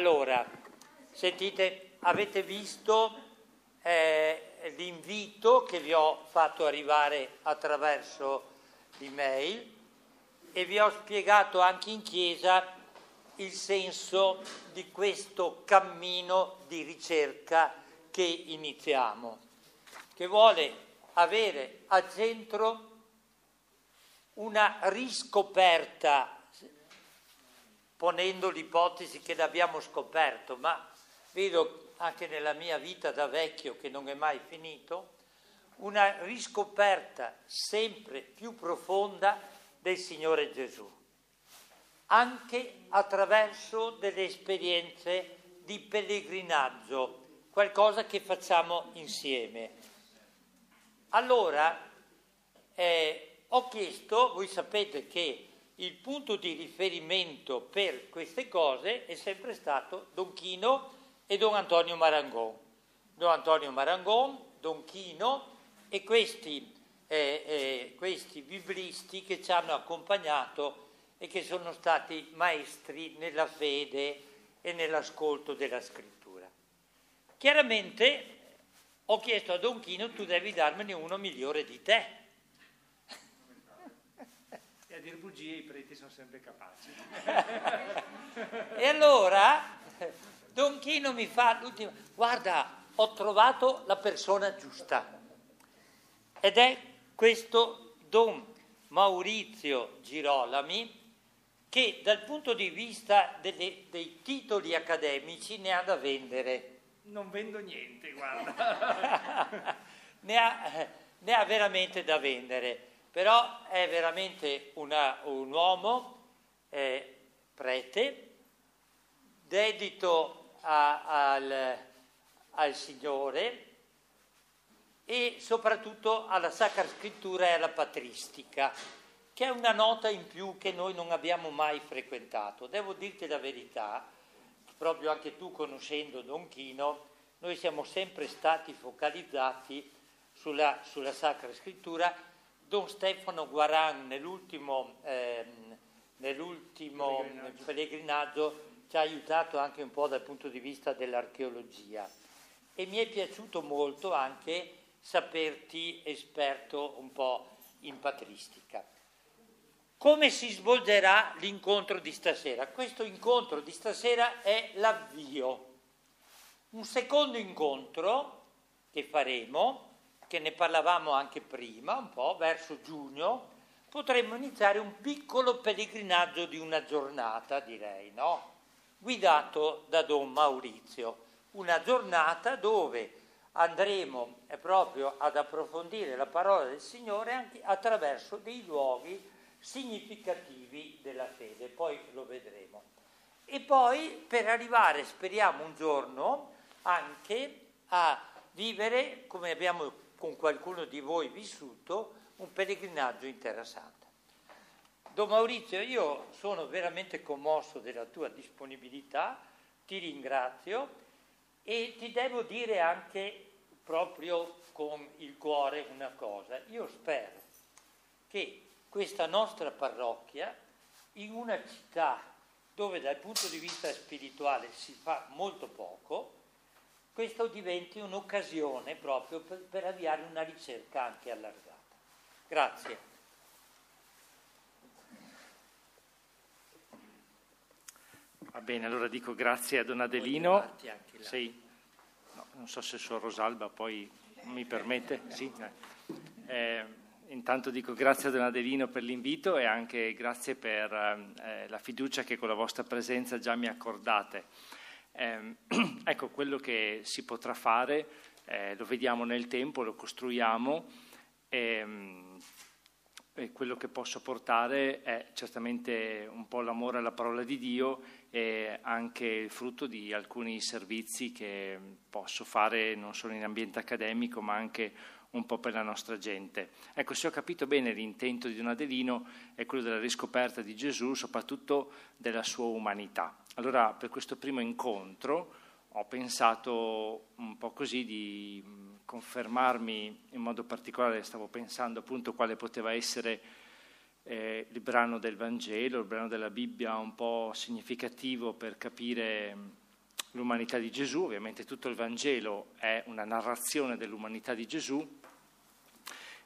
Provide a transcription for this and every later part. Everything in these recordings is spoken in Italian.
Allora, sentite, avete visto eh, l'invito che vi ho fatto arrivare attraverso l'email e vi ho spiegato anche in chiesa il senso di questo cammino di ricerca che iniziamo, che vuole avere al centro una riscoperta, ponendo l'ipotesi che l'abbiamo scoperto, ma vedo anche nella mia vita da vecchio che non è mai finito, una riscoperta sempre più profonda del Signore Gesù, anche attraverso delle esperienze di pellegrinaggio, qualcosa che facciamo insieme. Allora, eh, ho chiesto, voi sapete che il punto di riferimento per queste cose è sempre stato Don Chino e Don Antonio Marangon. Don Antonio Marangon, Don Chino e questi, eh, eh, questi biblisti che ci hanno accompagnato e che sono stati maestri nella fede e nell'ascolto della scrittura. Chiaramente ho chiesto a Don Chino, tu devi darmene uno migliore di te. E a dire bugie i preti sono sempre capaci. e allora Don Chino mi fa l'ultima, guarda, ho trovato la persona giusta. Ed è questo Don Maurizio Girolami che dal punto di vista delle, dei titoli accademici ne ha da vendere non vendo niente, guarda. ne, ha, ne, ha, veramente da vendere, però è veramente una, un uomo eh, prete, dedito a, al, al Signore e soprattutto alla Sacra Scrittura e alla patristica, che è una nota in più che noi non abbiamo mai frequentato. Devo dirti la verità, proprio anche tu conoscendo Don Chino, noi siamo sempre stati focalizzati sulla, sulla Sacra Scrittura. Don Stefano Guaran nell'ultimo, ehm, nell'ultimo pellegrinaggio. pellegrinaggio ci ha aiutato anche un po' dal punto di vista dell'archeologia e mi è piaciuto molto anche saperti esperto un po' in patristica. Come si svolgerà l'incontro di stasera? Questo incontro di stasera è l'avvio. Un secondo incontro che faremo, che ne parlavamo anche prima, un po' verso giugno, potremmo iniziare un piccolo pellegrinaggio di una giornata, direi, no? Guidato da Don Maurizio. Una giornata dove andremo proprio ad approfondire la parola del Signore anche attraverso dei luoghi significativi della fede, poi lo vedremo. E poi per arrivare, speriamo un giorno, anche a vivere, come abbiamo con qualcuno di voi vissuto, un pellegrinaggio in Terra Santa. Don Maurizio, io sono veramente commosso della tua disponibilità, ti ringrazio e ti devo dire anche proprio con il cuore una cosa. Io spero che questa nostra parrocchia in una città dove dal punto di vista spirituale si fa molto poco, questo diventi un'occasione proprio per, per avviare una ricerca anche allargata. Grazie. Va bene, allora dico grazie a Don Adelino. Sì. No, non so se Suor Rosalba poi mi permette. Sì. Eh, intanto dico grazie a Don Adelino per l'invito e anche grazie per eh, la fiducia che con la vostra presenza già mi accordate. Eh, ecco, quello che si potrà fare eh, lo vediamo nel tempo, lo costruiamo. Ehm, e quello che posso portare è certamente un po' l'amore alla parola di Dio e anche il frutto di alcuni servizi che posso fare non solo in ambiente accademico ma anche un po' per la nostra gente. Ecco, se ho capito bene l'intento di Don Adelino è quello della riscoperta di Gesù, soprattutto della sua umanità. Allora, per questo primo incontro ho pensato un po' così di confermarmi in modo particolare, stavo pensando appunto quale poteva essere eh, il brano del Vangelo, il brano della Bibbia un po' significativo per capire l'umanità di Gesù, ovviamente tutto il Vangelo è una narrazione dell'umanità di Gesù,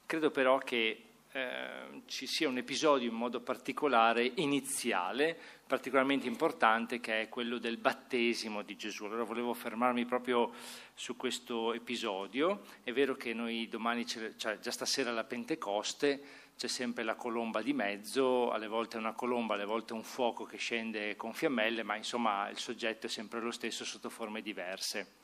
credo però che eh, ci sia un episodio in modo particolare iniziale, particolarmente importante, che è quello del battesimo di Gesù. Allora volevo fermarmi proprio su questo episodio. È vero che noi domani, cioè già stasera alla Pentecoste, c'è sempre la colomba di mezzo, alle volte una colomba, alle volte un fuoco che scende con fiammelle, ma insomma il soggetto è sempre lo stesso sotto forme diverse.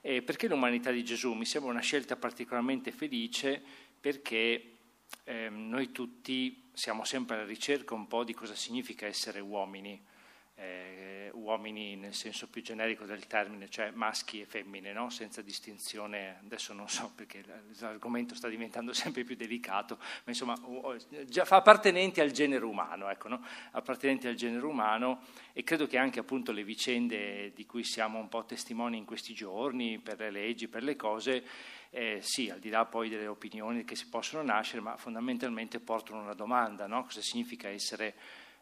E perché l'umanità di Gesù? Mi sembra una scelta particolarmente felice perché eh, noi tutti siamo sempre alla ricerca un po' di cosa significa essere uomini, eh, uomini nel senso più generico del termine, cioè maschi e femmine, no? senza distinzione, adesso non so perché l'argomento sta diventando sempre più delicato, ma insomma già appartenenti al genere umano, ecco, no? appartenenti al genere umano e credo che anche appunto le vicende di cui siamo un po' testimoni in questi giorni, per le leggi, per le cose, eh, sì, al di là poi delle opinioni che si possono nascere, ma fondamentalmente portano una domanda, no? cosa significa essere,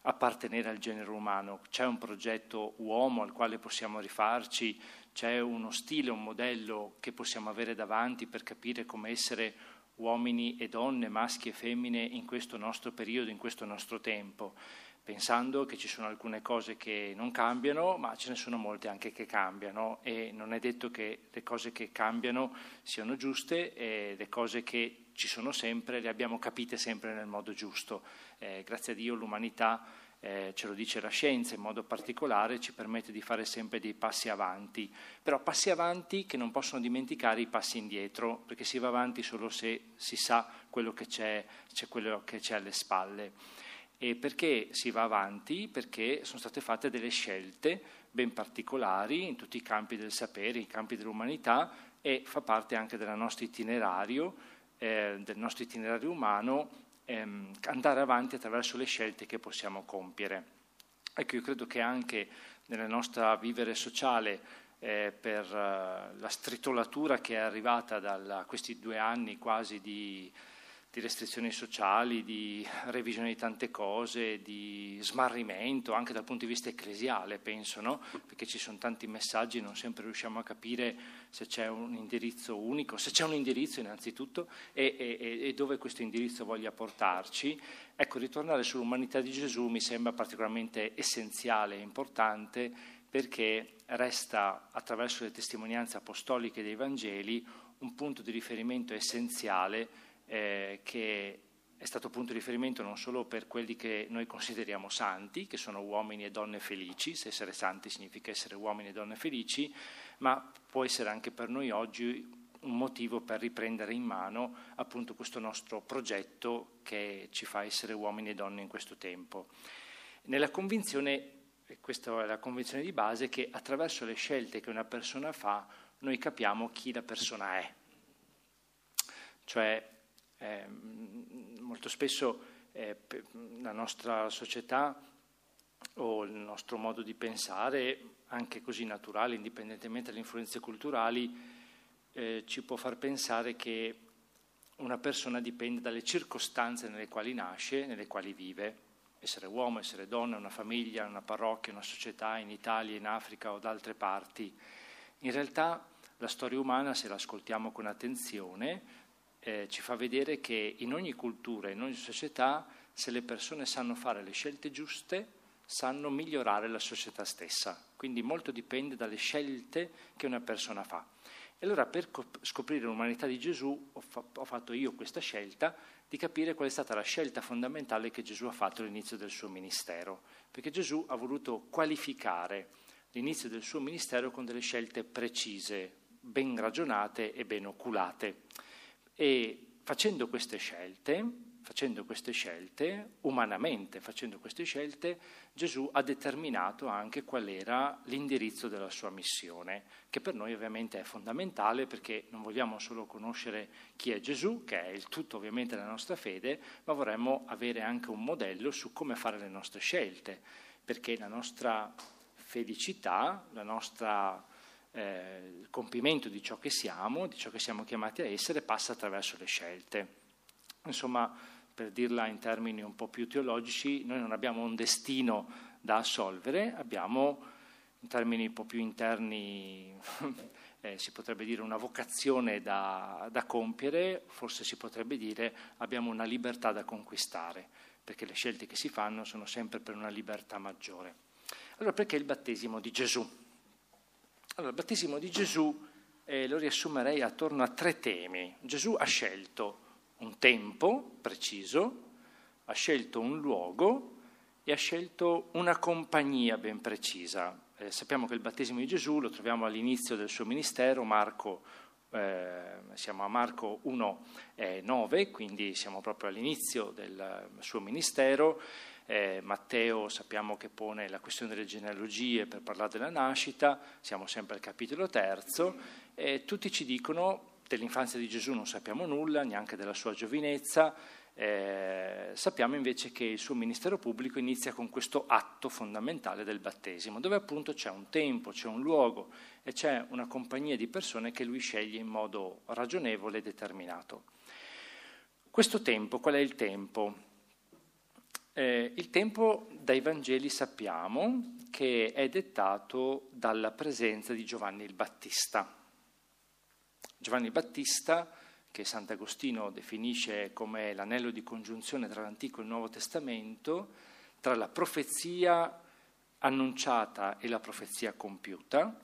appartenere al genere umano? C'è un progetto uomo al quale possiamo rifarci? C'è uno stile, un modello che possiamo avere davanti per capire come essere uomini e donne, maschi e femmine in questo nostro periodo, in questo nostro tempo? Pensando che ci sono alcune cose che non cambiano, ma ce ne sono molte anche che cambiano e non è detto che le cose che cambiano siano giuste e le cose che ci sono sempre le abbiamo capite sempre nel modo giusto. Eh, grazie a Dio l'umanità, eh, ce lo dice la scienza in modo particolare, ci permette di fare sempre dei passi avanti, però passi avanti che non possono dimenticare i passi indietro, perché si va avanti solo se si sa quello che c'è, c'è quello che c'è alle spalle. E perché si va avanti? Perché sono state fatte delle scelte ben particolari in tutti i campi del sapere, i campi dell'umanità e fa parte anche del nostro itinerario, eh, del nostro itinerario umano, ehm, andare avanti attraverso le scelte che possiamo compiere. Ecco, io credo che anche nella nostra vivere sociale, eh, per uh, la stritolatura che è arrivata da questi due anni quasi di di restrizioni sociali, di revisione di tante cose, di smarrimento, anche dal punto di vista ecclesiale, penso, no? perché ci sono tanti messaggi non sempre riusciamo a capire se c'è un indirizzo unico, se c'è un indirizzo innanzitutto e, e, e dove questo indirizzo voglia portarci. Ecco, ritornare sull'umanità di Gesù mi sembra particolarmente essenziale e importante perché resta attraverso le testimonianze apostoliche dei Vangeli un punto di riferimento essenziale eh, che è stato punto di riferimento non solo per quelli che noi consideriamo santi, che sono uomini e donne felici, se essere santi significa essere uomini e donne felici, ma può essere anche per noi oggi un motivo per riprendere in mano appunto questo nostro progetto che ci fa essere uomini e donne in questo tempo. Nella convinzione, questa è la convinzione di base, che attraverso le scelte che una persona fa noi capiamo chi la persona è. Cioè eh, molto spesso eh, la nostra società o il nostro modo di pensare, anche così naturale, indipendentemente dalle influenze culturali, eh, ci può far pensare che una persona dipende dalle circostanze nelle quali nasce, nelle quali vive. Essere uomo, essere donna, una famiglia, una parrocchia, una società in Italia, in Africa o da altre parti. In realtà la storia umana, se la ascoltiamo con attenzione, eh, ci fa vedere che in ogni cultura, in ogni società, se le persone sanno fare le scelte giuste, sanno migliorare la società stessa. Quindi molto dipende dalle scelte che una persona fa. E allora per scoprire l'umanità di Gesù ho, fa- ho fatto io questa scelta di capire qual è stata la scelta fondamentale che Gesù ha fatto all'inizio del suo ministero, perché Gesù ha voluto qualificare l'inizio del suo ministero con delle scelte precise, ben ragionate e ben oculate. E facendo queste scelte, facendo queste scelte, umanamente facendo queste scelte, Gesù ha determinato anche qual era l'indirizzo della sua missione, che per noi ovviamente è fondamentale perché non vogliamo solo conoscere chi è Gesù, che è il tutto ovviamente della nostra fede, ma vorremmo avere anche un modello su come fare le nostre scelte, perché la nostra felicità, la nostra eh, il compimento di ciò che siamo, di ciò che siamo chiamati a essere, passa attraverso le scelte. Insomma, per dirla in termini un po' più teologici, noi non abbiamo un destino da assolvere, abbiamo in termini un po' più interni eh, si potrebbe dire una vocazione da, da compiere, forse si potrebbe dire abbiamo una libertà da conquistare, perché le scelte che si fanno sono sempre per una libertà maggiore. Allora perché il battesimo di Gesù? Allora, il battesimo di Gesù eh, lo riassumerei attorno a tre temi. Gesù ha scelto un tempo preciso, ha scelto un luogo e ha scelto una compagnia ben precisa. Eh, sappiamo che il battesimo di Gesù lo troviamo all'inizio del suo ministero, Marco, eh, siamo a Marco 1, eh, 9, quindi siamo proprio all'inizio del suo ministero. Eh, Matteo sappiamo che pone la questione delle genealogie per parlare della nascita, siamo sempre al capitolo terzo, e tutti ci dicono dell'infanzia di Gesù non sappiamo nulla, neanche della sua giovinezza, eh, sappiamo invece che il suo ministero pubblico inizia con questo atto fondamentale del battesimo, dove appunto c'è un tempo, c'è un luogo e c'è una compagnia di persone che lui sceglie in modo ragionevole e determinato. Questo tempo, qual è il tempo? Eh, il tempo dai Vangeli sappiamo che è dettato dalla presenza di Giovanni il Battista. Giovanni Battista che Sant'Agostino definisce come l'anello di congiunzione tra l'Antico e il Nuovo Testamento, tra la profezia annunciata e la profezia compiuta,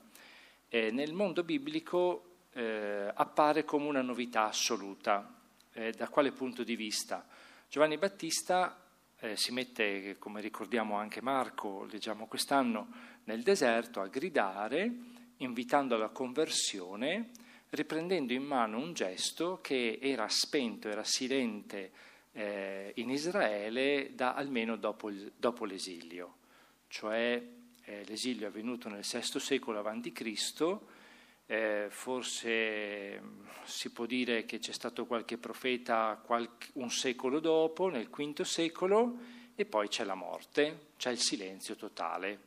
eh, nel mondo biblico eh, appare come una novità assoluta. Eh, da quale punto di vista? Giovanni Battista eh, si mette, come ricordiamo anche Marco, leggiamo quest'anno, nel deserto a gridare, invitando alla conversione, riprendendo in mano un gesto che era spento, era silente eh, in Israele da almeno dopo, il, dopo l'esilio, cioè eh, l'esilio è avvenuto nel VI secolo a.C., eh, forse mm, si può dire che c'è stato qualche profeta qualche, un secolo dopo, nel V secolo, e poi c'è la morte, c'è il silenzio totale.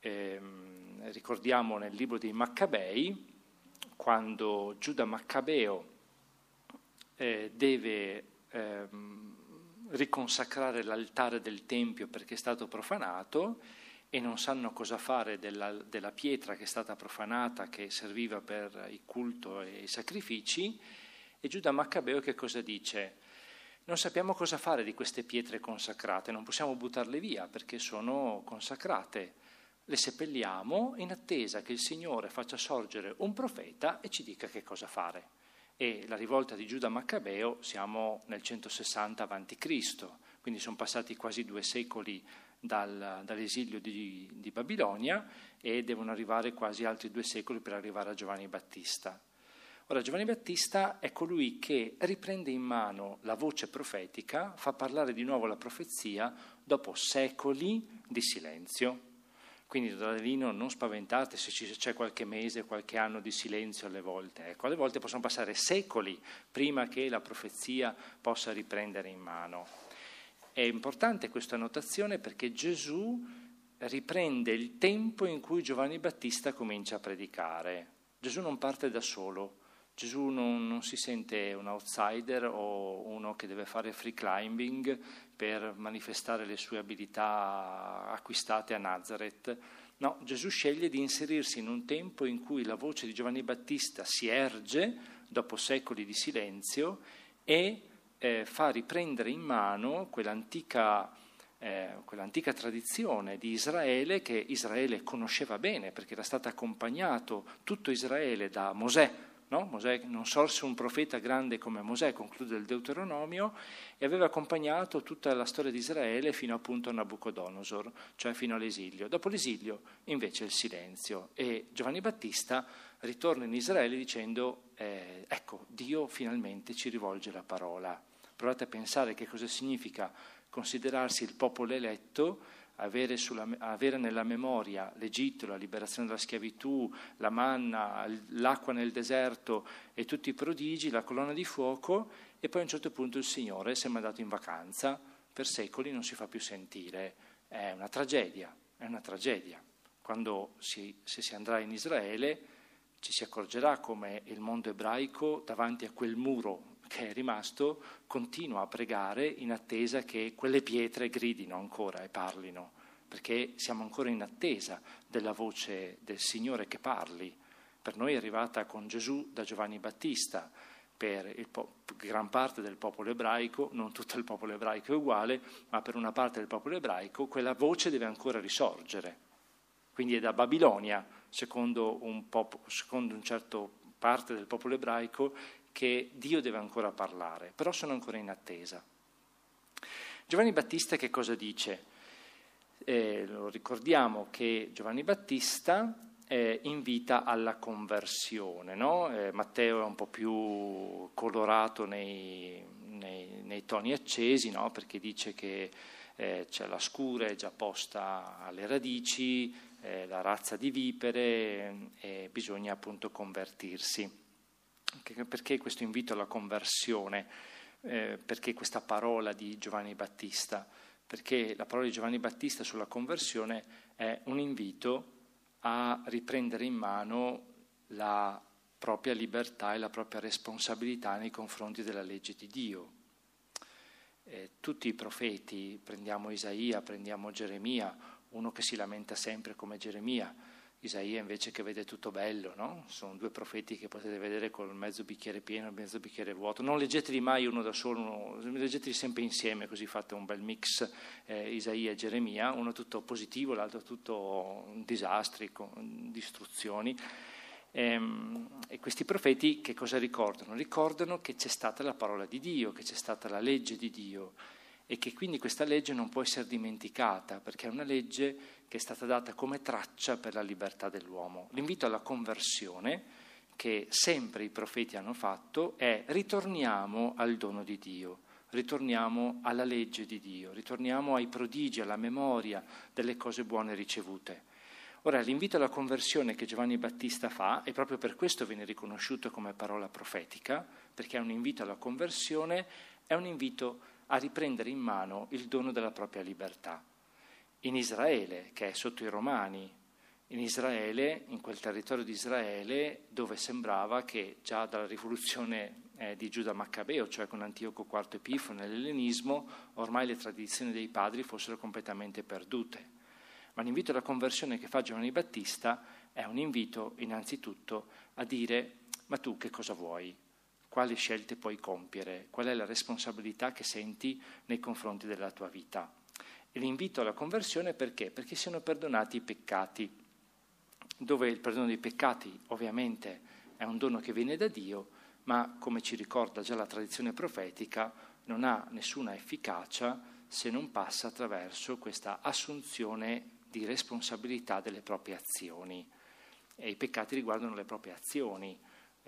Eh, ricordiamo nel libro dei Maccabei quando Giuda Maccabeo eh, deve eh, riconsacrare l'altare del Tempio perché è stato profanato e non sanno cosa fare della, della, pietra che è stata profanata, che serviva per il culto e i sacrifici, e Giuda Maccabeo che cosa dice? Non sappiamo cosa fare di queste pietre consacrate, non possiamo buttarle via perché sono consacrate le seppelliamo in attesa che il Signore faccia sorgere un profeta e ci dica che cosa fare. E la rivolta di Giuda Maccabeo siamo nel 160 a.C., quindi sono passati quasi due secoli dal, dall'esilio di, di Babilonia e devono arrivare quasi altri due secoli per arrivare a Giovanni Battista. Ora, Giovanni Battista è colui che riprende in mano la voce profetica, fa parlare di nuovo la profezia dopo secoli di silenzio. Quindi da Adelino non spaventate se c'è qualche mese, qualche anno di silenzio alle volte. Ecco, alle volte possono passare secoli prima che la profezia possa riprendere in mano. È importante questa notazione perché Gesù riprende il tempo in cui Giovanni Battista comincia a predicare. Gesù non parte da solo, Gesù non, non, si sente un outsider o uno che deve fare free climbing per manifestare le sue abilità acquistate a Nazareth. No, Gesù sceglie di inserirsi in un tempo in cui la voce di Giovanni Battista si erge dopo secoli di silenzio e eh, fa riprendere in mano quell'antica, eh, quell'antica tradizione di Israele che Israele conosceva bene perché era stato accompagnato tutto Israele da Mosè No? Mosè, non sorse un profeta grande come Mosè, conclude il Deuteronomio, e aveva accompagnato tutta la storia di Israele fino appunto a Nabucodonosor, cioè fino all'esilio. Dopo l'esilio invece il silenzio e Giovanni Battista ritorna in Israele dicendo eh, ecco, Dio finalmente ci rivolge la parola. Provate a pensare che cosa significa considerarsi il popolo eletto avere, sulla, avere, nella memoria l'Egitto, la liberazione dalla schiavitù, la manna, l'acqua nel deserto e tutti i prodigi, la colonna di fuoco e poi a un certo punto il Signore si è mandato in vacanza, per secoli non si fa più sentire. È una tragedia, è una tragedia. Quando si, se si andrà in Israele ci si accorgerà come il mondo ebraico davanti a quel muro che è rimasto continua a pregare in attesa che quelle pietre gridino ancora e parlino. perché siamo ancora in attesa della voce del Signore che parli. Per noi è arrivata con Gesù da Giovanni Battista, per po- gran parte del popolo ebraico, non tutto il popolo ebraico è uguale, ma per una parte del popolo ebraico quella voce deve ancora risorgere. Quindi è da Babilonia, secondo un, pop- secondo un certo parte del popolo ebraico, che Dio deve ancora parlare, però sono ancora in attesa. Giovanni Battista che cosa dice? Eh, lo ricordiamo che Giovanni Battista eh, invita alla conversione. No? Eh, Matteo è un po' più colorato nei, nei, nei toni accesi, no? perché dice che eh, c'è la scura è già posta alle radici, eh, la razza di vipere e bisogna appunto convertirsi. Perché questo invito alla conversione? Eh, perché questa parola di Giovanni Battista? Perché la parola di Giovanni Battista sulla conversione è un invito a riprendere in mano la propria libertà e la propria responsabilità nei confronti della legge di Dio. Eh, tutti i profeti, prendiamo Isaia, prendiamo Geremia, uno che si lamenta sempre come Geremia, Isaia invece che vede tutto bello, no? Sono due profeti che potete vedere col mezzo bicchiere pieno e mezzo bicchiere vuoto. Non leggeteli mai uno da solo, uno, leggeteli sempre insieme, così fate un bel mix eh, Isaia e Geremia, uno tutto positivo, l'altro tutto disastri, distruzioni. E, ehm, e questi profeti che cosa ricordano? Ricordano che c'è stata la parola di Dio, che c'è stata la legge di Dio e che quindi questa legge non può essere dimenticata perché è una legge che è stata data come traccia per la libertà dell'uomo. L'invito alla conversione che sempre i profeti hanno fatto è ritorniamo al dono di Dio, ritorniamo alla legge di Dio, ritorniamo ai prodigi, alla memoria delle cose buone ricevute. Ora, l'invito alla conversione che Giovanni Battista fa, e proprio per questo viene riconosciuto come parola profetica, perché è un invito alla conversione, è un invito a riprendere in mano il dono della propria libertà. In Israele, che è sotto i Romani, in Israele, in quel territorio di Israele, dove sembrava che già dalla rivoluzione eh, di Giuda Maccabeo, cioè con Antioco IV Epifano nell'ellenismo, ormai le tradizioni dei padri fossero completamente perdute. Ma l'invito alla conversione che fa Giovanni Battista è un invito innanzitutto a dire ma tu che cosa vuoi? Quali scelte puoi compiere, qual è la responsabilità che senti nei confronti della tua vita. E l'invito alla conversione perché? Perché siano perdonati i peccati, dove il perdono dei peccati ovviamente è un dono che viene da Dio, ma come ci ricorda già la tradizione profetica, non ha nessuna efficacia se non passa attraverso questa assunzione di responsabilità delle proprie azioni. E i peccati riguardano le proprie azioni,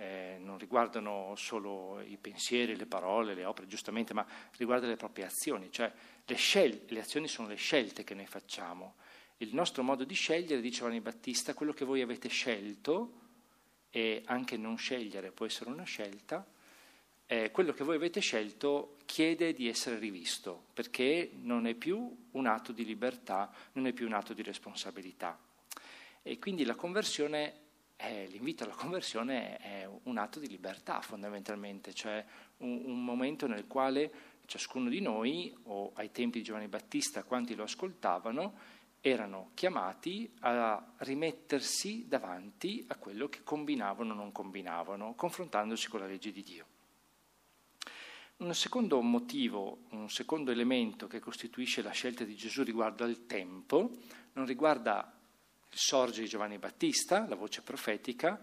eh, non riguardano solo i pensieri, le parole, le opere, giustamente, ma riguardano le proprie azioni, cioè le, scel- le azioni sono le scelte che noi facciamo. Il nostro modo di scegliere, dice Giovanni Battista, quello che voi avete scelto, e anche non scegliere può essere una scelta, eh, quello che voi avete scelto chiede di essere rivisto, perché non è più un atto di libertà, non è più un atto di responsabilità. E quindi la conversione eh, l'invito alla conversione è un atto di libertà fondamentalmente, cioè un, un, momento nel quale ciascuno di noi, o ai tempi di Giovanni Battista, quanti lo ascoltavano, erano chiamati a rimettersi davanti a quello che combinavano o non combinavano, confrontandosi con la legge di Dio. Un secondo motivo, un secondo elemento che costituisce la scelta di Gesù riguardo al tempo, non riguarda sorge di Giovanni Battista, la voce profetica,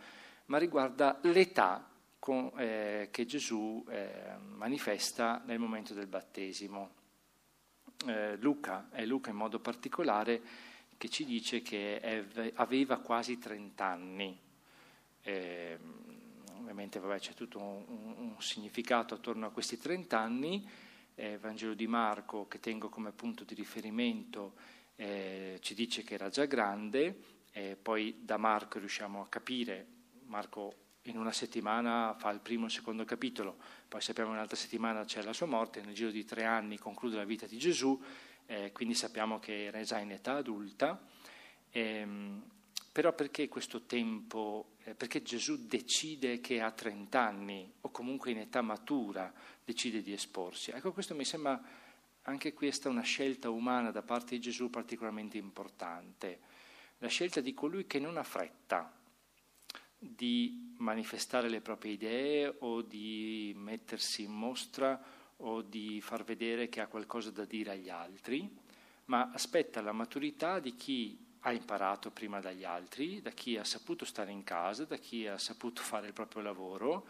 ma riguarda l'età con, eh, che Gesù eh, manifesta nel momento del battesimo. Eh, Luca, è Luca in modo particolare che ci dice che è, aveva quasi 30 anni. Ehm, ovviamente vabbè, c'è tutto un, un, significato attorno a questi 30 anni. Eh, Vangelo di Marco, che tengo come punto di riferimento, eh, ci dice che era già grande, e poi da Marco riusciamo a capire, Marco in una settimana fa il primo e il secondo capitolo, poi sappiamo che un'altra settimana c'è la sua morte, nel giro di tre anni conclude la vita di Gesù, eh, quindi sappiamo che era già in età adulta. Ehm, però perché questo tempo, eh, perché Gesù decide che a 30 anni o comunque in età matura decide di esporsi? Ecco, questo mi sembra anche questa è una scelta umana da parte di Gesù particolarmente importante, la scelta di colui che non ha fretta di manifestare le proprie idee o di mettersi in mostra o di far vedere che ha qualcosa da dire agli altri, ma aspetta la maturità di chi ha imparato prima dagli altri, da chi ha saputo stare in casa, da chi ha saputo fare il proprio lavoro,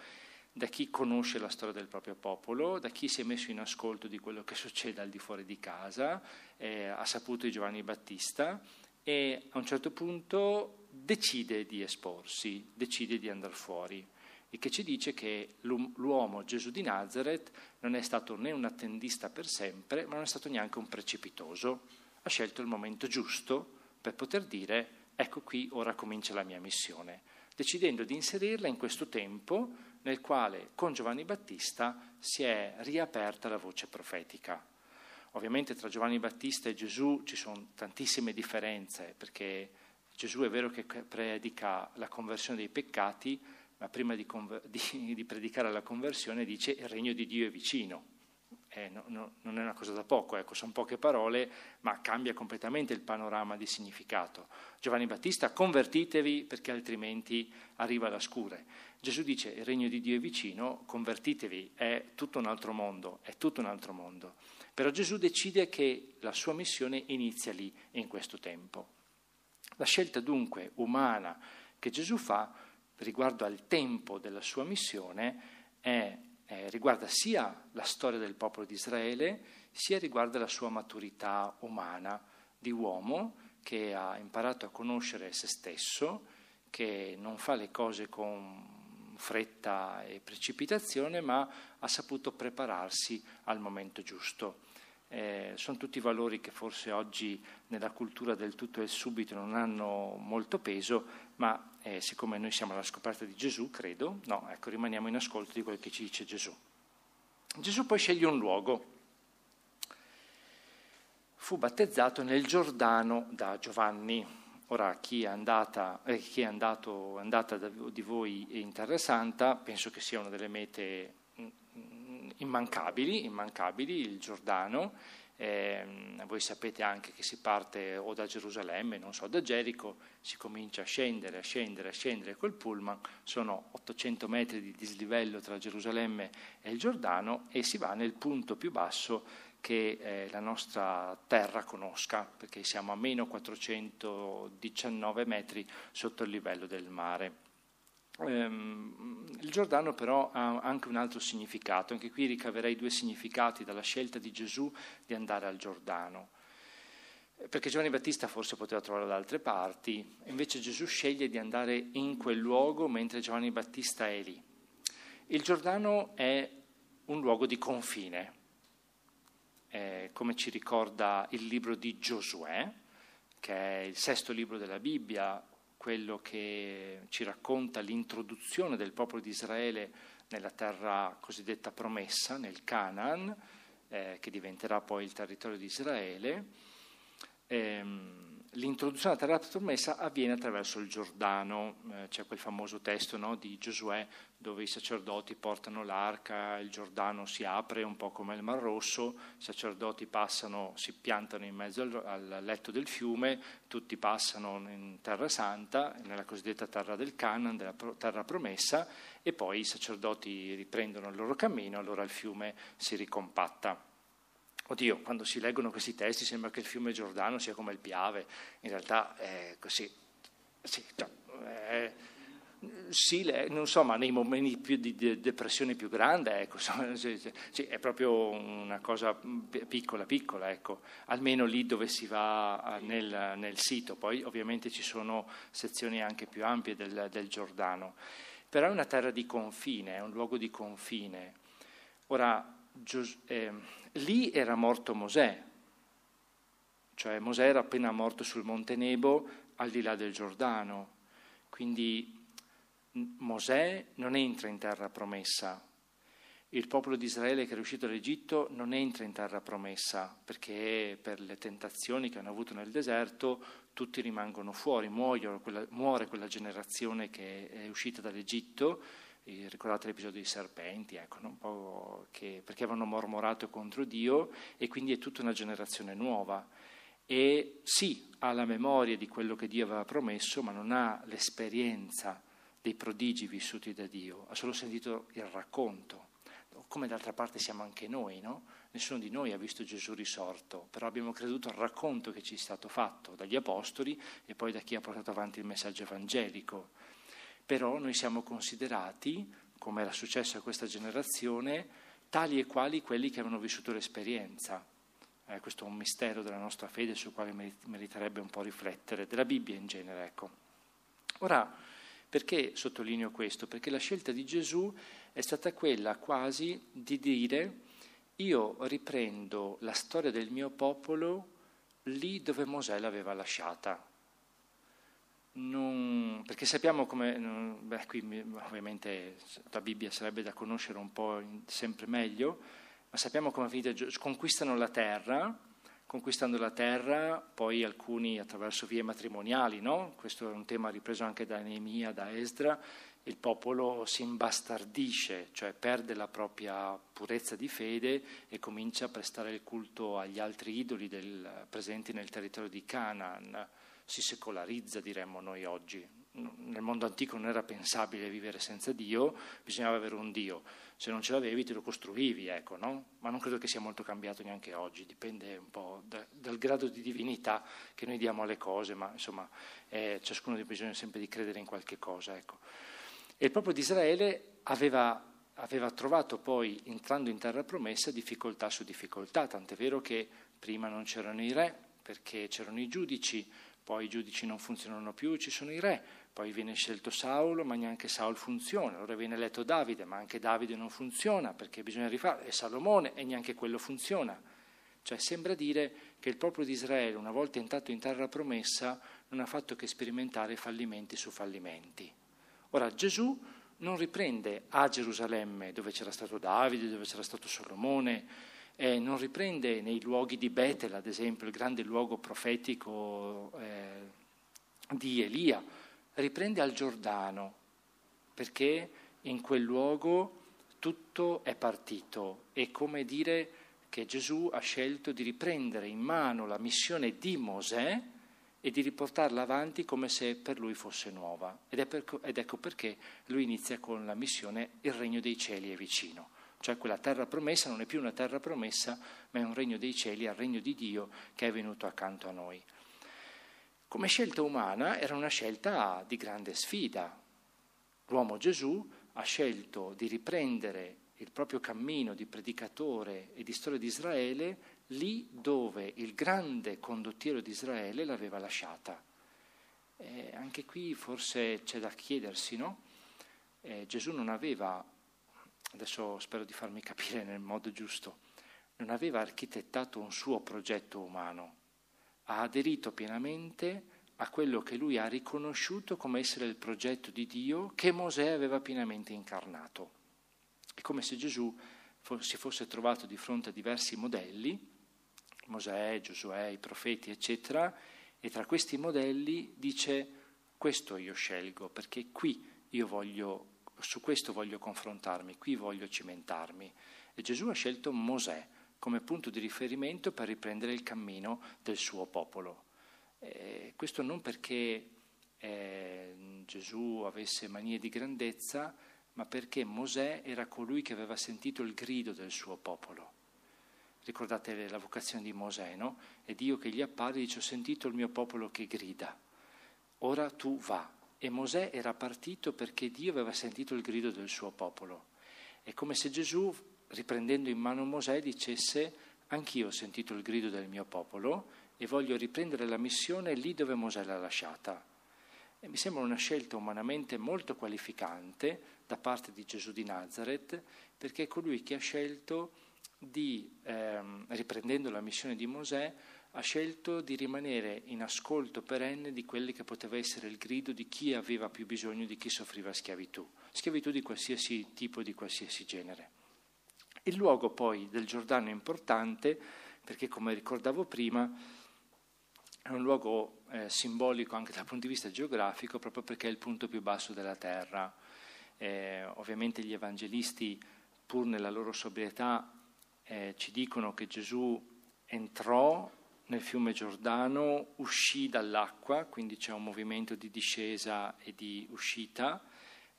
da chi conosce la storia del proprio popolo, da chi si è messo in ascolto di quello che succede al di fuori di casa, eh, ha saputo di Giovanni Battista e a un certo punto decide di esporsi, decide di andare fuori e che ci dice che l'uomo Gesù di Nazareth non è stato né un attendista per sempre, ma non è stato neanche un precipitoso. Ha scelto il momento giusto per poter dire ecco qui ora comincia la mia missione, decidendo di inserirla in questo tempo nel quale con Giovanni Battista si è riaperta la voce profetica. Ovviamente tra Giovanni Battista e Gesù ci sono tantissime differenze, perché Gesù è vero che predica la conversione dei peccati, ma prima di, conver- di, di predicare la conversione dice il regno di Dio è vicino. Eh, no, no, non è una cosa da poco, ecco, sono poche parole, ma cambia completamente il panorama di significato. Giovanni Battista, convertitevi perché altrimenti arriva la scure. Gesù dice il regno di Dio è vicino, convertitevi, è tutto un altro mondo, è tutto un altro mondo. Però Gesù decide che la sua missione inizia lì, in questo tempo. La scelta dunque umana che Gesù fa riguardo al tempo della sua missione è, eh, riguarda sia la storia del popolo di Israele, sia riguarda la sua maturità umana di uomo che ha imparato a conoscere se stesso, che non fa le cose con fretta e precipitazione, ma ha saputo prepararsi al momento giusto. Eh, sono tutti valori che forse oggi nella cultura del tutto e subito non hanno molto peso, ma eh, siccome noi siamo alla scoperta di Gesù, credo, no, ecco, rimaniamo in ascolto di quello che ci dice Gesù. Gesù poi sceglie un luogo. Fu battezzato nel Giordano da Giovanni. Ora, chi è, andata, eh, chi è andato, andata di voi in Terra Santa, penso che sia una delle mete immancabili, immancabili il Giordano. Eh, voi sapete anche che si parte o da Gerusalemme, non so, da Gerico, si comincia a scendere, a scendere, a scendere col pullman, sono 800 metri di dislivello tra Gerusalemme e il Giordano e si va nel punto più basso che eh, la nostra terra conosca, perché siamo a meno 419 metri sotto il livello del mare. Ehm, il Giordano però ha anche un altro significato, anche qui ricaverei due significati dalla scelta di Gesù di andare al Giordano. Perché Giovanni Battista forse poteva trovarlo da altre parti, invece Gesù sceglie di andare in quel luogo mentre Giovanni Battista è lì. Il Giordano è un luogo di confine, eh, come ci ricorda il libro di Giosuè, che è il sesto libro della Bibbia, quello che ci racconta l'introduzione del popolo di Israele nella terra cosiddetta promessa, nel Canaan, eh, che diventerà poi il territorio di Israele. Ehm, l'introduzione alla terra promessa avviene attraverso il Giordano, eh, c'è quel famoso testo no, di Giosuè dove i sacerdoti portano l'arca, il Giordano si apre un po' come il Mar Rosso, i sacerdoti passano, si piantano in mezzo al, al letto del fiume, tutti passano in Terra Santa, nella cosiddetta terra del Canaan, della terra promessa, e poi i sacerdoti riprendono il loro cammino, allora il fiume si ricompatta. Oddio, quando si leggono questi testi sembra che il fiume Giordano sia come il Piave, in realtà è così. Sì, cioè, è, sì, non so, ma nei momenti più di depressione più grande, ecco, sì, sì, è proprio una cosa piccola, piccola, ecco, almeno lì dove si va nel, nel, sito, poi ovviamente ci sono sezioni anche più ampie del, del Giordano, però è una terra di confine, è un luogo di confine. Ora, eh, lì era morto Mosè, cioè Mosè era appena morto sul Monte Nebo al di là del Giordano, quindi Mosè non entra in terra promessa, il popolo di Israele che è uscito dall'Egitto non entra in terra promessa perché per le tentazioni che hanno avuto nel deserto tutti rimangono fuori, muoiono, quella, muore quella generazione che è uscita dall'Egitto ricordate l'episodio dei serpenti, ecco, che, perché avevano mormorato contro Dio e quindi è tutta una generazione nuova. E sì, ha la memoria di quello che Dio aveva promesso, ma non ha l'esperienza dei prodigi vissuti da Dio, ha solo sentito il racconto, come d'altra parte siamo anche noi, no? Nessuno di noi ha visto Gesù risorto, però abbiamo creduto al racconto che ci è stato fatto dagli apostoli e poi da chi ha portato avanti il messaggio evangelico. Però noi siamo considerati, come era successo a questa generazione, tali e quali quelli che avevano vissuto l'esperienza. Eh, questo è un mistero della nostra fede sul quale meriterebbe un po' riflettere, della Bibbia in genere. Ecco. Ora, perché sottolineo questo? Perché la scelta di Gesù è stata quella quasi di dire io riprendo la storia del mio popolo lì dove Mosè l'aveva lasciata. Non, perché sappiamo come, beh, qui ovviamente la Bibbia sarebbe da conoscere un po' sempre meglio, ma sappiamo come finita, conquistano la terra, conquistando la terra, poi alcuni attraverso vie matrimoniali, no? questo è un tema ripreso anche da Neemia, da Esdra, il popolo si imbastardisce, cioè perde la propria purezza di fede e comincia a prestare il culto agli altri idoli del, presenti nel territorio di Canaan, si secolarizza diremmo noi oggi. Nel mondo antico non era pensabile vivere senza Dio, bisognava avere un Dio, se non ce l'avevi te lo costruivi, ecco, no? ma non credo che sia molto cambiato neanche oggi, dipende un po' da, dal grado di divinità che noi diamo alle cose, ma insomma eh, ciascuno ha bisogno sempre di credere in qualche cosa. Ecco. E il popolo di Israele aveva, aveva trovato poi, entrando in terra promessa, difficoltà su difficoltà, tant'è vero che prima non c'erano i re, perché c'erano i giudici, poi i giudici non funzionano più, ci sono i re, poi viene scelto Saulo, ma neanche Saul funziona, allora viene eletto Davide, ma anche Davide non funziona perché bisogna rifare, e Salomone e neanche quello funziona. Cioè sembra dire che il popolo di Israele, una volta entrato in terra promessa, non ha fatto che sperimentare fallimenti su fallimenti. Ora Gesù non riprende a Gerusalemme dove c'era stato Davide, dove c'era stato Solomone, eh, non riprende nei luoghi di Betel, ad esempio, il grande luogo profetico eh, di Elia, riprende al Giordano, perché in quel luogo tutto è partito. È come dire che Gesù ha scelto di riprendere in mano la missione di Mosè e di riportarla avanti come se per lui fosse nuova. Ed, per, ed, ecco perché lui inizia con la missione Il regno dei cieli è vicino. Cioè quella terra promessa non è più una terra promessa, ma è un regno dei cieli, è il regno di Dio che è venuto accanto a noi. Come scelta umana era una scelta di grande sfida. L'uomo Gesù ha scelto di riprendere il proprio cammino di predicatore e di storia di Israele lì dove il grande condottiero di Israele l'aveva lasciata. Eh, anche qui forse c'è da chiedersi, no? Eh, Gesù non aveva, adesso spero di farmi capire nel modo giusto, non aveva architettato un suo progetto umano, ha aderito pienamente a quello che lui ha riconosciuto come essere il progetto di Dio che Mosè aveva pienamente incarnato. È come se Gesù si fosse trovato di fronte a diversi modelli Mosè, Giosuè, i profeti, eccetera, e tra questi modelli dice questo io scelgo, perché qui io voglio, su questo voglio confrontarmi, qui voglio cimentarmi. E Gesù ha scelto Mosè come punto di riferimento per riprendere il cammino del suo popolo. Eh, questo non perché eh, Gesù avesse manie di grandezza, ma perché Mosè era colui che aveva sentito il grido del suo popolo. Ricordate la vocazione di Mosè, no? È Dio che gli appare e dice ho sentito il mio popolo che grida, ora tu va. E Mosè era partito perché Dio aveva sentito il grido del suo popolo. È come se Gesù, riprendendo in mano Mosè, dicesse anch'io ho sentito il grido del mio popolo e voglio riprendere la missione lì dove Mosè l'ha lasciata. E mi sembra una scelta umanamente molto qualificante da parte di Gesù di Nazareth, perché è colui che ha scelto di, ehm, riprendendo la missione di Mosè, ha scelto di rimanere in ascolto perenne di quelli che poteva essere il grido di chi aveva più bisogno, di chi soffriva schiavitù, schiavitù di qualsiasi tipo, di qualsiasi genere. Il luogo poi del Giordano è importante perché, come ricordavo prima, è un luogo eh, simbolico anche dal punto di vista geografico, proprio perché è il punto più basso della terra Eh, ovviamente gli evangelisti, pur nella loro sobrietà, eh, ci dicono che Gesù entrò nel fiume Giordano, uscì dall'acqua, quindi c'è un movimento di discesa e di uscita,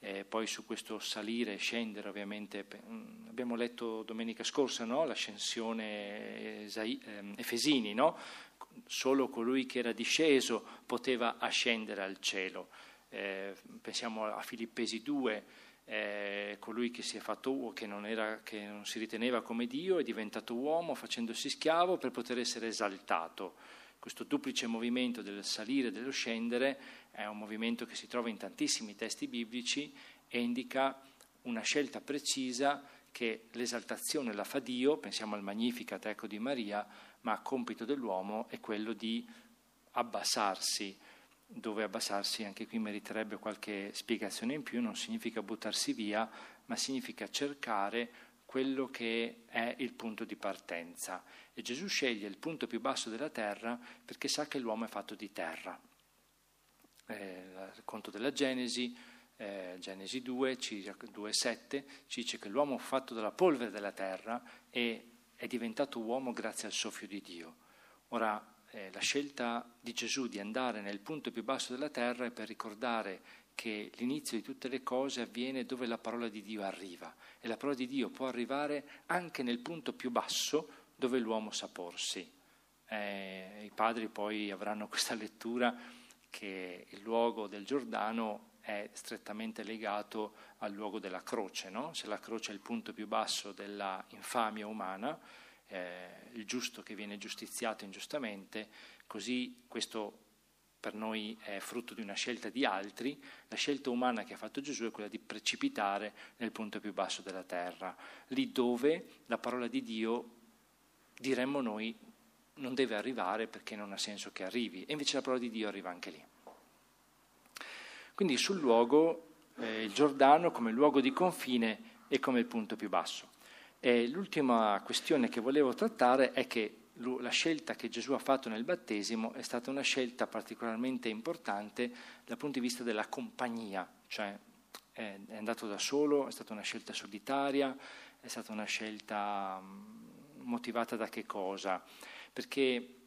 eh, poi su questo salire e scendere ovviamente, mm, abbiamo letto domenica scorsa no? l'ascensione eh, Efesini, no? solo colui che era disceso poteva ascendere al cielo. Eh, pensiamo a Filippesi 2, eh, colui che si è fatto che non, che non si riteneva come Dio, è diventato uomo facendosi schiavo per poter essere esaltato. Questo duplice movimento del salire e dello scendere è un movimento che si trova in tantissimi testi biblici e indica una scelta precisa che l'esaltazione la fa Dio, pensiamo al Magnificat ecco, di Maria, ma compito dell'uomo è quello di abbassarsi, dove abbassarsi anche qui meriterebbe qualche spiegazione in più, non significa buttarsi via, ma significa cercare quello che è il punto di partenza. E Gesù sceglie il punto più basso della terra perché sa che l'uomo è fatto di terra. Eh, il conto della Genesi, eh, Genesi 2, 2,7, ci dice che l'uomo è fatto dalla polvere della terra e è diventato uomo grazie al soffio di Dio. Ora, eh, la scelta di Gesù di andare nel punto più basso della terra è per ricordare che l'inizio di tutte le cose avviene dove la parola di Dio arriva e la parola di Dio può arrivare anche nel punto più basso dove l'uomo sa porsi. Eh, I padri poi avranno questa lettura che il luogo del Giordano è strettamente legato al luogo della croce, no? se la croce è il punto più basso della infamia umana, eh, il giusto che viene giustiziato ingiustamente, così questo per noi è frutto di una scelta di altri, la scelta umana che ha fatto Gesù è quella di precipitare nel punto più basso della terra, lì dove la parola di Dio, diremmo noi, non deve arrivare perché non ha senso che arrivi, e invece la parola di Dio arriva anche lì. Quindi sul luogo, eh, il Giordano come luogo di confine e come il punto più basso. E l'ultima questione che volevo trattare è che la scelta che Gesù ha fatto nel battesimo è stata una scelta particolarmente importante dal punto di vista della compagnia, cioè è andato da solo, è stata una scelta solitaria, è stata una scelta mm, motivata da che cosa? Perché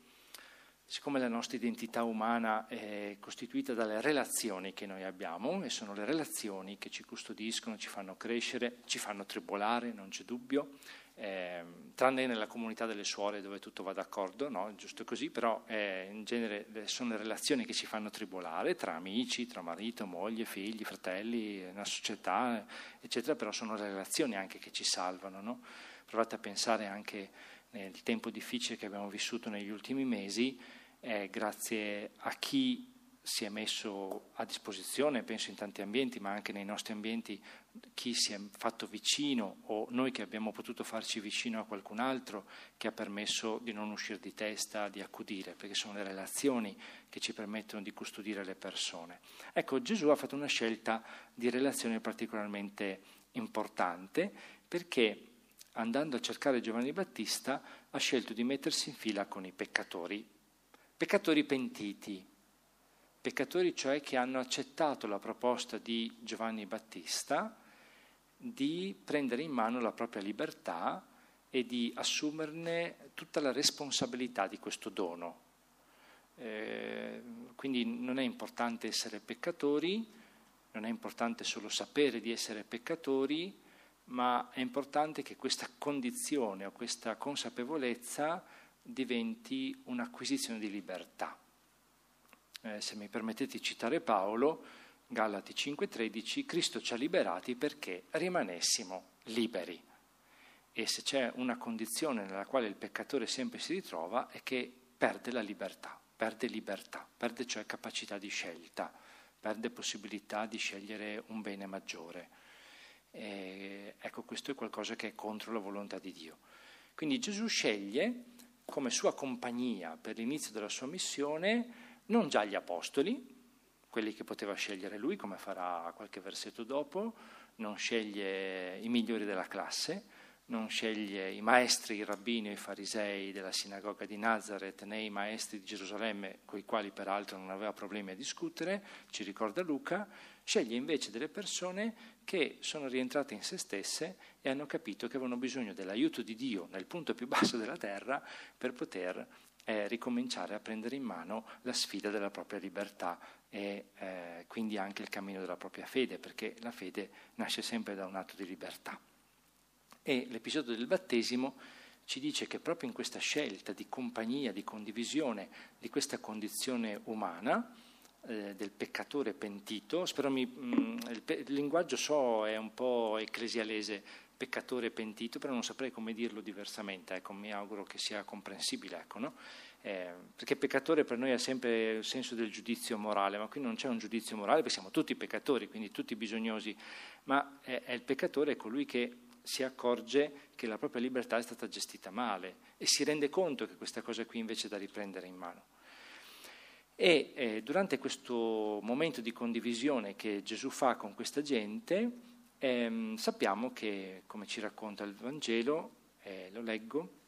siccome la nostra identità umana è costituita dalle relazioni che noi abbiamo, e sono le relazioni che ci custodiscono, ci fanno crescere, ci fanno tribolare, non c'è dubbio, eh, tranne nella comunità delle suore dove tutto va d'accordo, no? giusto così, però eh, in genere sono le relazioni che ci fanno tribolare tra amici, tra marito, moglie, figli, fratelli, una società, eccetera, però sono le relazioni anche che ci salvano. No? Provate a pensare anche nel tempo difficile che abbiamo vissuto negli ultimi mesi, eh, grazie a chi si è messo a disposizione, penso in tanti ambienti, ma anche nei nostri ambienti, chi si è fatto vicino o noi che abbiamo potuto farci vicino a qualcun altro che ha permesso di non uscire di testa, di accudire, perché sono le relazioni che ci permettono di custodire le persone. Ecco, Gesù ha fatto una scelta di relazione particolarmente importante perché andando a cercare Giovanni Battista ha scelto di mettersi in fila con i peccatori Peccatori pentiti, peccatori cioè che hanno accettato la proposta di Giovanni Battista di prendere in mano la propria libertà e di assumerne tutta la responsabilità di questo dono. Eh, quindi non è importante essere peccatori, non è importante solo sapere di essere peccatori, ma è importante che questa condizione o questa consapevolezza diventi un'acquisizione di libertà. Eh, se mi permettete di citare Paolo, Galati 5:13, Cristo ci ha liberati perché rimanessimo liberi. E se c'è una condizione nella quale il peccatore sempre si ritrova è che perde la libertà, perde libertà, perde cioè capacità di scelta, perde possibilità di scegliere un bene maggiore. E ecco, questo è qualcosa che è contro la volontà di Dio. Quindi Gesù sceglie come sua compagnia per l'inizio della sua missione non già gli apostoli, quelli che poteva scegliere lui, come farà qualche versetto dopo, non sceglie i migliori della classe, non sceglie i maestri, i rabbini o i farisei della sinagoga di Nazareth né i maestri di Gerusalemme, con i quali peraltro non aveva problemi a discutere, ci ricorda Luca, sceglie invece delle persone che sono rientrate in se stesse e hanno capito che avevano bisogno dell'aiuto di Dio nel punto più basso della terra per poter eh, ricominciare a prendere in mano la sfida della propria libertà e eh, quindi anche il cammino della propria fede, perché la fede nasce sempre da un atto di libertà. E l'episodio del battesimo ci dice che proprio in questa scelta di compagnia, di condivisione di questa condizione umana, eh, del peccatore pentito, spero mi, mm, il, il, linguaggio so è un po' ecclesialese, peccatore pentito, però non saprei come dirlo diversamente, ecco, mi auguro che sia comprensibile, ecco, no? eh, perché peccatore per noi ha sempre il senso del giudizio morale, ma qui non c'è un giudizio morale, perché siamo tutti peccatori, quindi tutti bisognosi, ma è, è il peccatore colui che si accorge che la propria libertà è stata gestita male e si rende conto che questa cosa qui invece è da riprendere in mano. E eh, durante questo momento di condivisione che Gesù fa con questa gente, ehm, sappiamo che, come ci racconta il Vangelo, eh, lo leggo,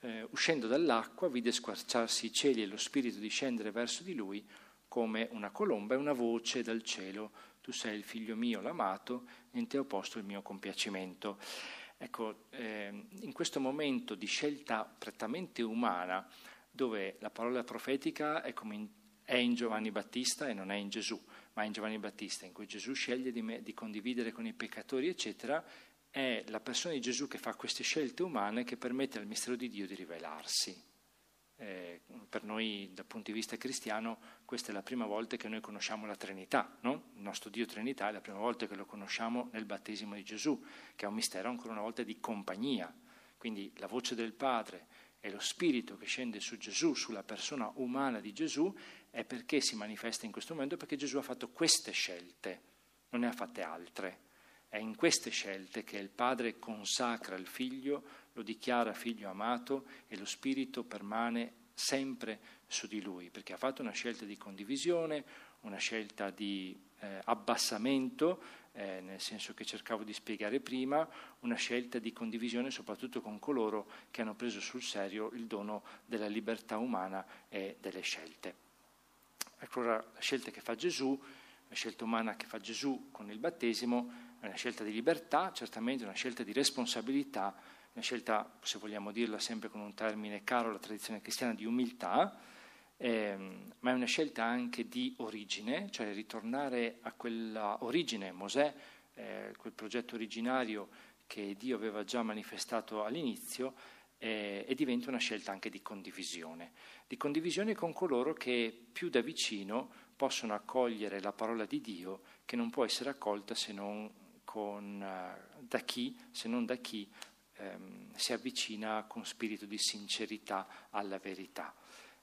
eh, uscendo dall'acqua vide squarciarsi i cieli e lo Spirito discendere verso di lui come una colomba e una voce dal cielo tu sei il figlio mio l'amato, in te ho posto il mio compiacimento. Ecco, eh, in questo momento di scelta prettamente umana, dove la parola profetica è, in, è, in, Giovanni Battista e non è in Gesù, ma è in Giovanni Battista, in cui Gesù sceglie di, me, di condividere con i peccatori, eccetera, è la persona di Gesù che fa queste scelte umane che permette al mistero di Dio di rivelarsi. Eh, per noi dal punto di vista cristiano questa è la prima volta che noi conosciamo la Trinità, no? il nostro Dio Trinità è la prima volta che lo conosciamo nel battesimo di Gesù, che è un mistero ancora una volta di compagnia, quindi la voce del Padre e lo Spirito che scende su Gesù, sulla persona umana di Gesù, è perché si manifesta in questo momento, perché Gesù ha fatto queste scelte, non ne ha fatte altre. È in queste scelte che il Padre consacra il Figlio, lo dichiara Figlio amato e lo Spirito permane sempre su di lui, perché ha fatto una scelta di condivisione, una scelta di eh, abbassamento, eh, nel senso che cercavo di spiegare prima, una scelta di condivisione soprattutto con coloro che hanno preso sul serio il dono della libertà umana e delle scelte. Ecco ora la scelta che fa Gesù, la scelta umana che fa Gesù con il battesimo, è una scelta di libertà, certamente una scelta di responsabilità, una scelta, se vogliamo dirla sempre con un termine caro alla tradizione cristiana, di umiltà, ehm, ma è una scelta anche di origine, cioè ritornare a quella origine, Mosè, eh, quel progetto originario che Dio aveva già manifestato all'inizio, eh, e diventa una scelta anche di condivisione, di condivisione con coloro che più da vicino possono accogliere la parola di Dio che non può essere accolta se non con, uh, da chi, se non da chi ehm, si avvicina con spirito di sincerità alla verità.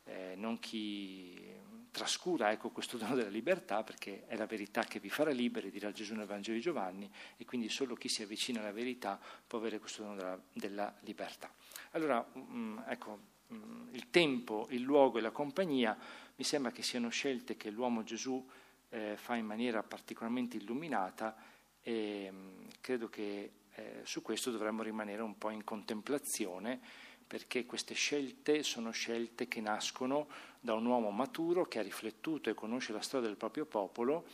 Eh, non chi trascura ecco, questo dono della libertà, perché è la verità che vi farà liberi, dirà Gesù nel Vangelo di Giovanni, e quindi solo chi si avvicina alla verità può avere questo dono della, della libertà. Allora, mh, mm, ecco, mh, mm, il tempo, il luogo e la compagnia mi sembra che siano scelte che l'uomo Gesù eh, fa in maniera particolarmente illuminata e mh, credo che eh, su questo dovremmo rimanere un po' in contemplazione perché queste scelte sono scelte che nascono da un uomo maturo che ha riflettuto e conosce la storia del proprio popolo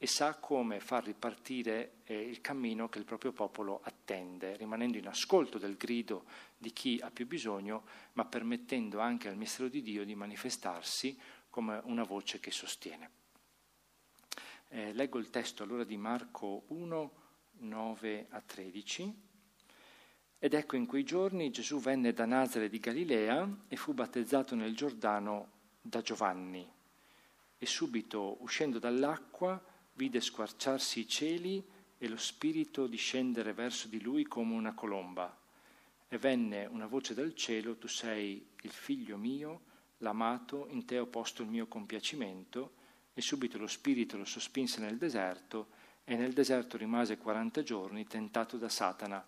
e sa come far ripartire eh, il cammino che il proprio popolo attende, rimanendo in ascolto del grido di chi ha più bisogno, ma permettendo anche al mistero di Dio di manifestarsi come una voce che sostiene. Eh, leggo il testo allora di Marco 1, 9 a 13. Ed ecco in quei giorni Gesù venne da Nazare di Galilea e fu battezzato nel Giordano da Giovanni. E subito, uscendo dall'acqua, vide squarciarsi i cieli e lo Spirito discendere verso di lui come una colomba. E venne una voce dal cielo, tu sei il figlio mio, l'amato, in te ho posto il mio compiacimento. E subito lo Spirito lo sospinse nel deserto e nel deserto rimase 40 giorni tentato da Satana.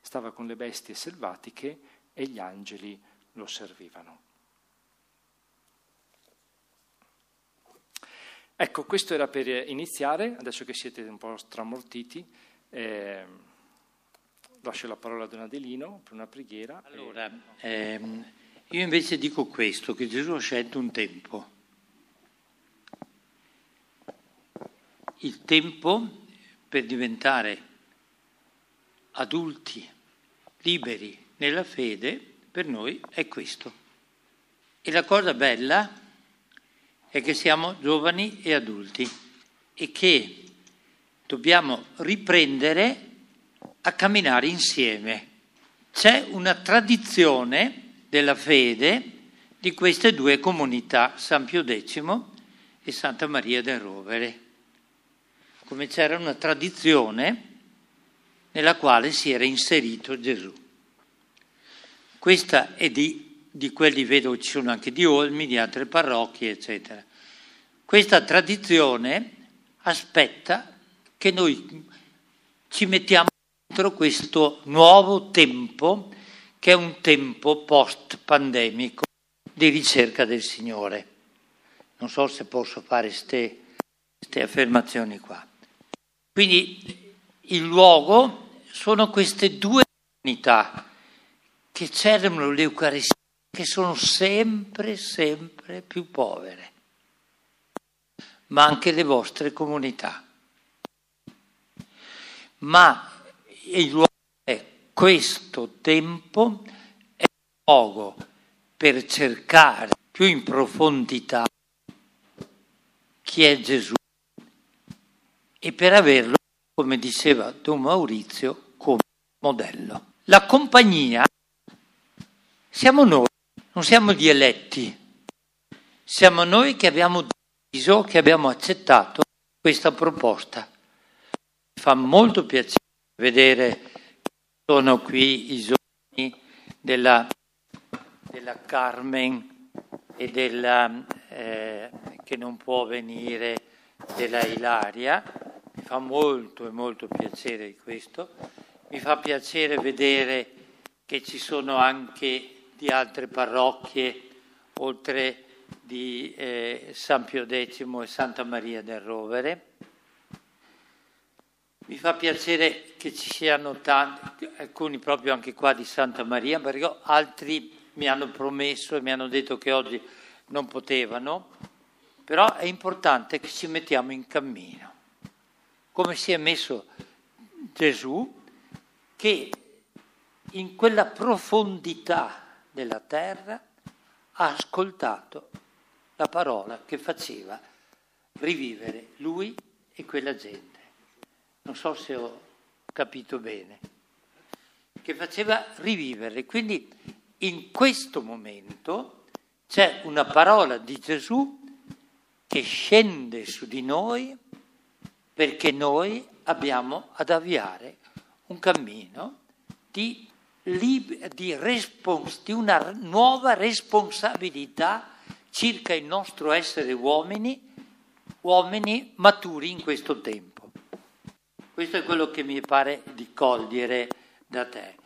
Stava con le bestie selvatiche e gli angeli lo servivano. Ecco, questo era per iniziare, adesso che siete un po' stramortiti. Eh, lascio la parola a Don Adelino per una preghiera. Allora, ehm, io invece dico questo, che Gesù ha scelto un tempo. Il tempo per diventare adulti, liberi nella fede, per noi è questo. E la cosa bella è che siamo giovani e adulti e che dobbiamo riprendere a camminare insieme. C'è una tradizione della fede di queste due comunità, San Pio X e Santa Maria del Rovere, come c'era una tradizione nella quale si era inserito Gesù. Questa è di, di quelli, vedo ci sono anche di Olmi, di altre parrocchie, eccetera. Questa tradizione aspetta che noi ci mettiamo dentro questo nuovo tempo, che è un tempo post-pandemico di ricerca del Signore. Non so se posso fare queste affermazioni qua. Quindi il luogo sono queste due unità che celebrano l'Eucaristia, che sono sempre, sempre più povere, ma anche le vostre comunità. Ma il luogo è questo tempo, è un luogo per cercare più in profondità chi è Gesù e per averlo, come diceva Don Maurizio, come modello. La compagnia siamo noi, non siamo gli eletti, siamo noi che abbiamo deciso, che abbiamo accettato questa proposta. Mi fa molto piacere vedere che sono qui i giorni della, della Carmen e della, eh, che non può venire della Ilaria, mi fa molto e molto piacere questo, mi fa piacere vedere che ci sono anche di altre parrocchie oltre di eh, San Pio X e Santa Maria del Rovere. Mi fa piacere che ci siano tanti, alcuni proprio anche qua di Santa Maria, perché altri mi hanno promesso e mi hanno detto che oggi non potevano, però è importante che ci mettiamo in cammino, come si è messo Gesù, che in quella profondità della terra ha ascoltato la parola che faceva rivivere lui e quella gente. Non so se ho capito bene. Che faceva rivivere. Quindi in questo momento c'è una parola di Gesù che scende su di noi perché noi abbiamo ad avviare un cammino di, di, respons- di una nuova responsabilità circa il nostro essere uomini, uomini maturi in questo tempo. Questo è quello che mi pare di cogliere da te.